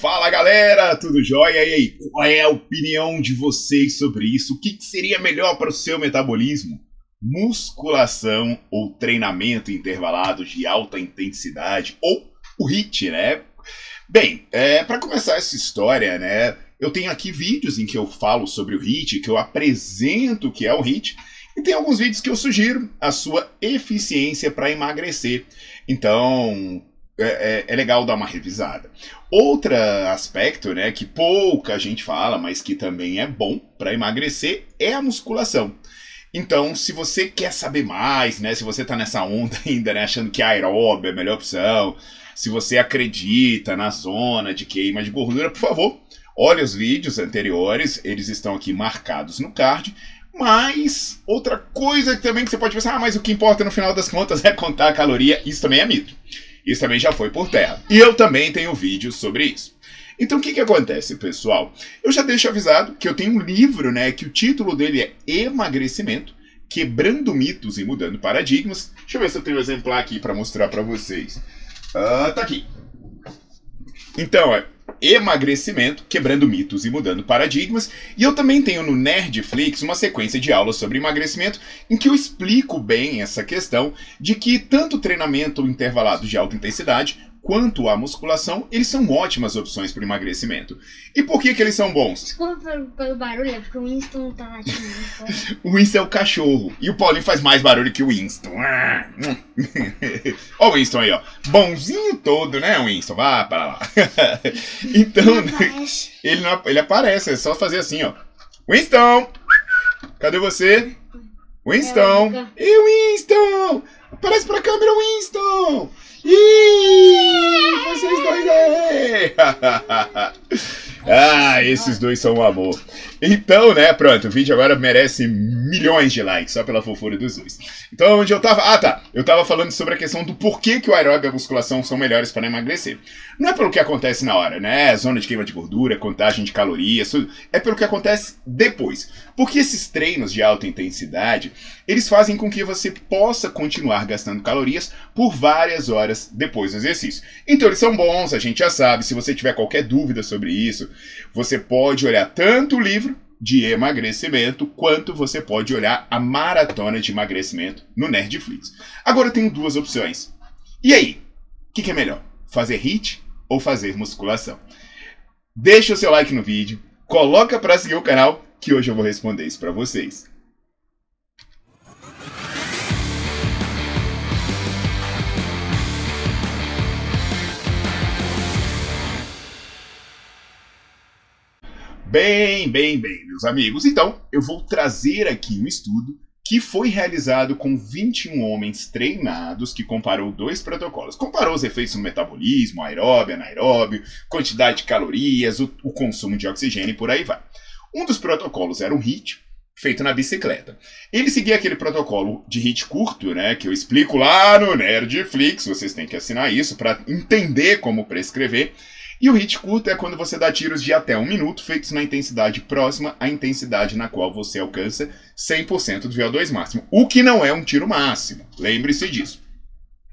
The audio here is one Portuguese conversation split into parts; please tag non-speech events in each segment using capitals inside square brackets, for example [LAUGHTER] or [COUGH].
Fala galera, tudo jóia? E aí, qual é a opinião de vocês sobre isso? O que seria melhor para o seu metabolismo? Musculação ou treinamento intervalado de alta intensidade ou o HIIT, né? Bem, é, para começar essa história, né? Eu tenho aqui vídeos em que eu falo sobre o HIIT, que eu apresento o que é o HIIT, e tem alguns vídeos que eu sugiro a sua eficiência para emagrecer. Então, é, é, é, legal dar uma revisada. Outro aspecto, né, que pouca gente fala, mas que também é bom para emagrecer, é a musculação. Então, se você quer saber mais, né, se você está nessa onda [LAUGHS] ainda, né, achando que aeróbio é a melhor opção, se você acredita na zona de queima de gordura, por favor, olhe os vídeos anteriores, eles estão aqui marcados no card. Mas outra coisa também que você pode pensar, ah, mas o que importa no final das contas é contar a caloria, isso também é mito. Isso também já foi por terra. E eu também tenho vídeos sobre isso. Então o que, que acontece, pessoal? Eu já deixo avisado que eu tenho um livro, né, que o título dele é Emagrecimento, Quebrando Mitos e Mudando Paradigmas. Deixa eu ver se eu tenho um exemplar aqui para mostrar para vocês. Ah, tá aqui. Então, é emagrecimento, quebrando mitos e mudando paradigmas. E eu também tenho no Nerdflix uma sequência de aulas sobre emagrecimento em que eu explico bem essa questão de que tanto treinamento intervalado de alta intensidade quanto a musculação, eles são ótimas opções para emagrecimento. E por que, que eles são bons? Desculpa pelo, pelo barulho, é porque o Winston tá latindo. [LAUGHS] o Winston é o cachorro. E o Paulinho faz mais barulho que o Winston. [LAUGHS] ó o Winston aí, ó. Bonzinho todo, né, Winston? Vá para lá. [LAUGHS] então, ele, não, ele aparece, é só fazer assim, ó. Winston! Cadê você? Winston! E Winston! Aparece pra câmera, Winston! Ih, aí! [LAUGHS] ah, esses dois são um amor. Então, né, pronto, o vídeo agora merece milhões de likes, só pela fofura dos dois. Então, onde eu tava. Ah, tá. Eu tava falando sobre a questão do porquê que o aeróbio e a musculação são melhores para emagrecer. Não é pelo que acontece na hora, né? Zona de queima de gordura, contagem de calorias, tudo. É pelo que acontece depois. Porque esses treinos de alta intensidade, eles fazem com que você possa continuar gastando calorias por várias horas depois do exercício. Então, eles são bons, a gente já sabe. Se você tiver qualquer dúvida sobre isso, você pode olhar tanto o livro de emagrecimento, quanto você pode olhar a maratona de emagrecimento no Nerdflix. Agora eu tenho duas opções. E aí? O que, que é melhor? Fazer HIIT ou fazer musculação? Deixa o seu like no vídeo, coloca para seguir o canal, que hoje eu vou responder isso para vocês. Bem, bem, bem, meus amigos. Então, eu vou trazer aqui um estudo que foi realizado com 21 homens treinados que comparou dois protocolos. Comparou os efeitos no metabolismo, aeróbio, anaeróbio, quantidade de calorias, o, o consumo de oxigênio e por aí vai. Um dos protocolos era o HIIT, feito na bicicleta. Ele seguia aquele protocolo de HIIT curto, né, que eu explico lá no Nerdflix, vocês têm que assinar isso para entender como prescrever. E o hit curto é quando você dá tiros de até um minuto, feitos na intensidade próxima à intensidade na qual você alcança 100% do VO2 máximo, o que não é um tiro máximo, lembre-se disso.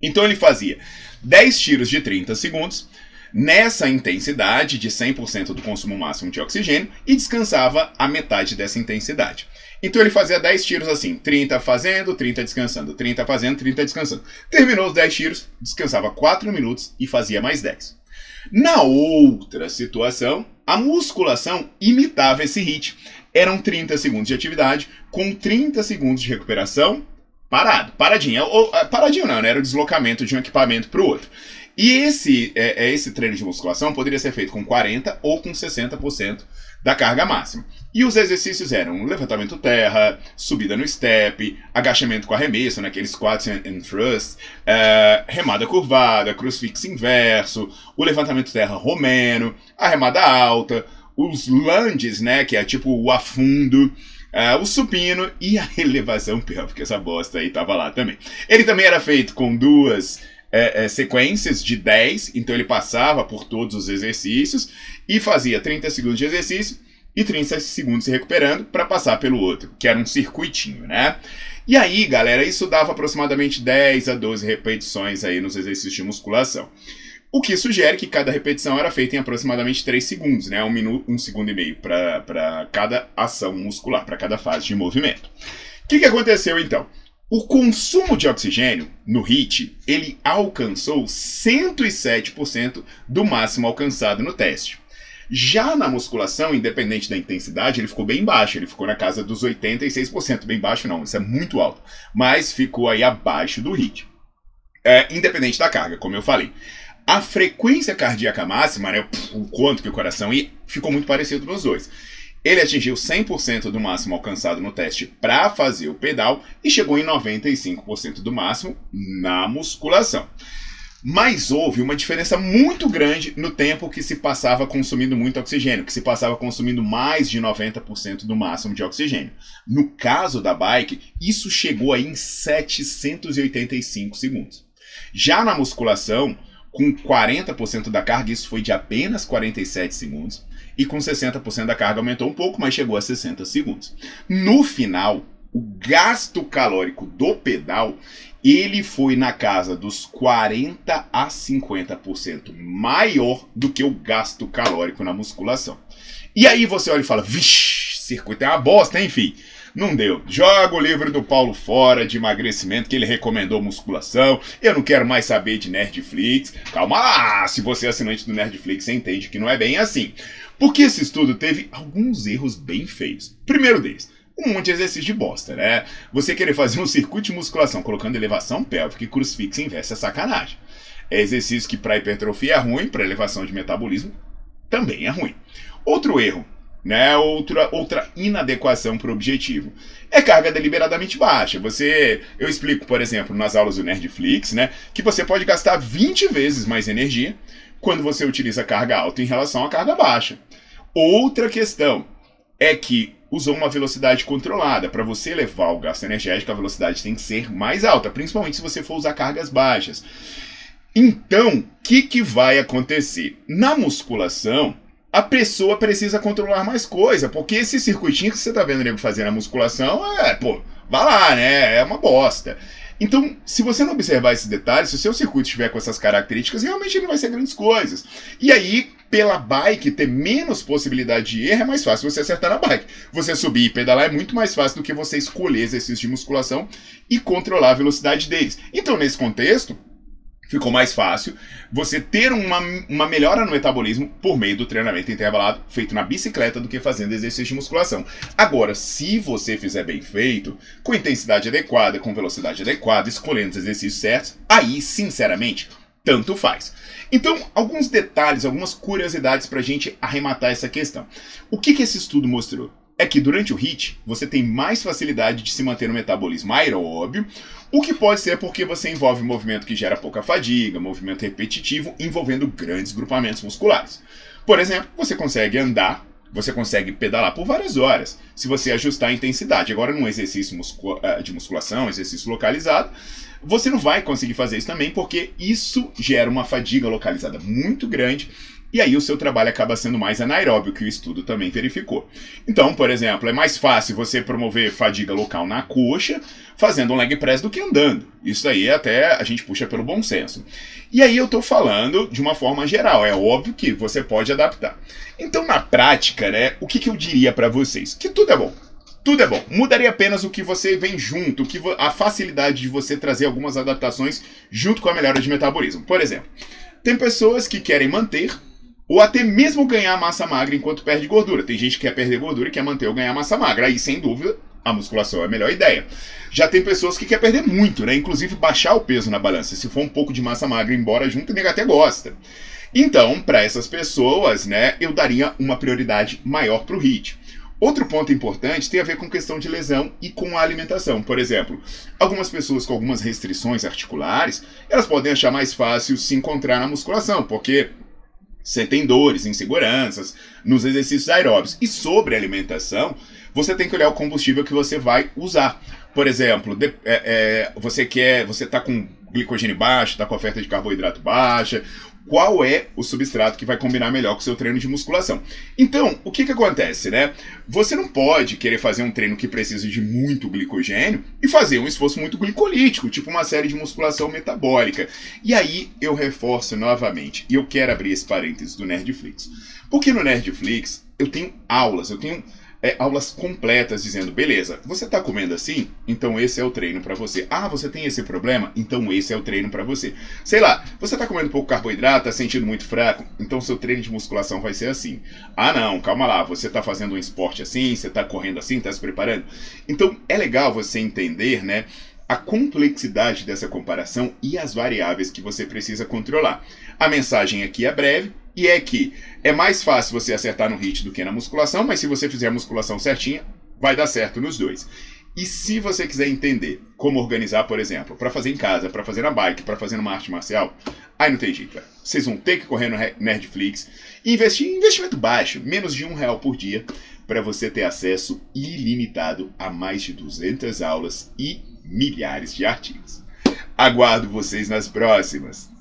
Então ele fazia 10 tiros de 30 segundos, nessa intensidade de 100% do consumo máximo de oxigênio e descansava a metade dessa intensidade. Então ele fazia 10 tiros assim, 30 fazendo, 30 descansando, 30 fazendo, 30 descansando. Terminou os 10 tiros, descansava 4 minutos e fazia mais 10. Na outra situação, a musculação imitava esse HIIT. Eram 30 segundos de atividade com 30 segundos de recuperação parado, paradinho. Ou, paradinho não, né? Era o deslocamento de um equipamento para o outro. E esse, é, é, esse treino de musculação poderia ser feito com 40% ou com 60% da carga máxima. E os exercícios eram levantamento terra, subida no step, agachamento com arremesso, naqueles né, squats and thrust, uh, remada curvada, crucifixo inverso, o levantamento terra romeno, a remada alta, os lunges, né, que é tipo o afundo, uh, o supino e a [LAUGHS] elevação pélvica, essa bosta aí tava lá também. Ele também era feito com duas é, é, sequências de 10, então ele passava por todos os exercícios e fazia 30 segundos de exercício e 30 segundos se recuperando para passar pelo outro, que era um circuitinho, né? E aí, galera, isso dava aproximadamente 10 a 12 repetições aí nos exercícios de musculação. O que sugere que cada repetição era feita em aproximadamente 3 segundos, né? Um, minuto, um segundo e meio para cada ação muscular, para cada fase de movimento. O que, que aconteceu então? O consumo de oxigênio no HIIT, ele alcançou 107% do máximo alcançado no teste. Já na musculação, independente da intensidade, ele ficou bem baixo, ele ficou na casa dos 86%, bem baixo não, isso é muito alto, mas ficou aí abaixo do HIIT. É, independente da carga, como eu falei. A frequência cardíaca máxima, né, o quanto que o coração ia, ficou muito parecido nos dois. Ele atingiu 100% do máximo alcançado no teste para fazer o pedal e chegou em 95% do máximo na musculação. Mas houve uma diferença muito grande no tempo que se passava consumindo muito oxigênio, que se passava consumindo mais de 90% do máximo de oxigênio. No caso da bike, isso chegou aí em 785 segundos. Já na musculação, com 40% da carga, isso foi de apenas 47 segundos e com 60% da carga aumentou um pouco, mas chegou a 60 segundos. No final, o gasto calórico do pedal ele foi na casa dos 40 a 50% maior do que o gasto calórico na musculação. E aí você olha e fala, vixe, circuito é uma bosta, enfim. Não deu. Joga o livro do Paulo fora de emagrecimento, que ele recomendou musculação. Eu não quero mais saber de Nerdflix. Calma lá, se você é assinante do Nerdflix, você entende que não é bem assim. Porque esse estudo teve alguns erros bem feios. Primeiro deles, um monte de exercício de bosta, né? Você querer fazer um circuito de musculação colocando elevação pélvica e crucifixo inverso é sacanagem. É exercício que para hipertrofia é ruim, para elevação de metabolismo também é ruim. Outro erro, né? Outra, outra inadequação para o objetivo. É carga deliberadamente baixa. Você, eu explico, por exemplo, nas aulas do Nerdflix, né, que você pode gastar 20 vezes mais energia quando você utiliza carga alta em relação à carga baixa. Outra questão é que usou uma velocidade controlada. Para você elevar o gasto energético, a velocidade tem que ser mais alta, principalmente se você for usar cargas baixas. Então, o que, que vai acontecer? Na musculação, a pessoa precisa controlar mais coisa, porque esse circuitinho que você está vendo o nego fazer na musculação é, pô, vai lá, né? É uma bosta. Então, se você não observar esses detalhes, se o seu circuito estiver com essas características, realmente ele não vai ser grandes coisas. E aí, pela bike ter menos possibilidade de erro, é mais fácil você acertar na bike. Você subir e pedalar é muito mais fácil do que você escolher exercícios de musculação e controlar a velocidade deles. Então, nesse contexto, ficou mais fácil você ter uma, uma melhora no metabolismo por meio do treinamento intervalado feito na bicicleta do que fazendo exercício de musculação. Agora, se você fizer bem feito, com intensidade adequada, com velocidade adequada, escolhendo os exercícios certos, aí, sinceramente, tanto faz. Então, alguns detalhes, algumas curiosidades para a gente arrematar essa questão. O que, que esse estudo mostrou? É que durante o HIIT você tem mais facilidade de se manter no metabolismo aeróbio, o que pode ser porque você envolve movimento que gera pouca fadiga, movimento repetitivo envolvendo grandes grupamentos musculares. Por exemplo, você consegue andar, você consegue pedalar por várias horas, se você ajustar a intensidade. Agora, num exercício eh, de musculação, exercício localizado, você não vai conseguir fazer isso também, porque isso gera uma fadiga localizada muito grande e aí o seu trabalho acaba sendo mais anaeróbio, que o estudo também verificou. Então, por exemplo, é mais fácil você promover fadiga local na coxa fazendo um leg press do que andando. Isso aí até a gente puxa pelo bom senso. E aí eu estou falando de uma forma geral, é óbvio que você pode adaptar. Então, na prática, né, o que, que eu diria para vocês? Que tudo é bom. Tudo é bom. Mudaria apenas o que você vem junto, que a facilidade de você trazer algumas adaptações junto com a melhora de metabolismo. Por exemplo, Tem pessoas que querem manter ou até mesmo ganhar massa magra enquanto perde gordura. Tem gente que quer perder gordura e quer manter ou ganhar massa magra. Aí, sem dúvida, a musculação é a melhor ideia. Já tem pessoas que querem perder muito, né? Inclusive baixar o peso na balança. Se for um pouco de massa magra embora junto, o até gosta. Então, para essas pessoas, né, eu daria uma prioridade maior para o HIIT. Outro ponto importante tem a ver com questão de lesão e com a alimentação. Por exemplo, algumas pessoas com algumas restrições articulares, elas podem achar mais fácil se encontrar na musculação, porque sentem dores, inseguranças nos exercícios aeróbicos. E sobre alimentação, você tem que olhar o combustível que você vai usar. Por exemplo, de, é, é, você quer, você está com glicogênio baixo, está com oferta de carboidrato baixa, qual é o substrato que vai combinar melhor com o seu treino de musculação. Então, o que, que acontece, né? Você não pode querer fazer um treino que precisa de muito glicogênio e fazer um esforço muito glicolítico, tipo uma série de musculação metabólica. E aí eu reforço novamente, e eu quero abrir esse parênteses do Nerdflix. Porque no Nerdflix eu tenho aulas, eu tenho é, aulas completas dizendo, beleza, você está comendo assim? Então esse é o treino para você. Ah, você tem esse problema? Então esse é o treino para você. Sei lá, você está comendo pouco carboidrato, está sentindo muito fraco? Então seu treino de musculação vai ser assim. Ah, não, calma lá, você está fazendo um esporte assim, você está correndo assim, está se preparando? Então é legal você entender, né? a complexidade dessa comparação e as variáveis que você precisa controlar. A mensagem aqui é breve, e é que é mais fácil você acertar no HIIT do que na musculação, mas se você fizer a musculação certinha, vai dar certo nos dois. E se você quiser entender como organizar, por exemplo, para fazer em casa, para fazer na bike, para fazer numa arte marcial, aí não tem jeito, Vocês vão ter que correr no Nerdflix e investir em investimento baixo, menos de um real por dia, para você ter acesso ilimitado a mais de 200 aulas e milhares de artigos. Aguardo vocês nas próximas.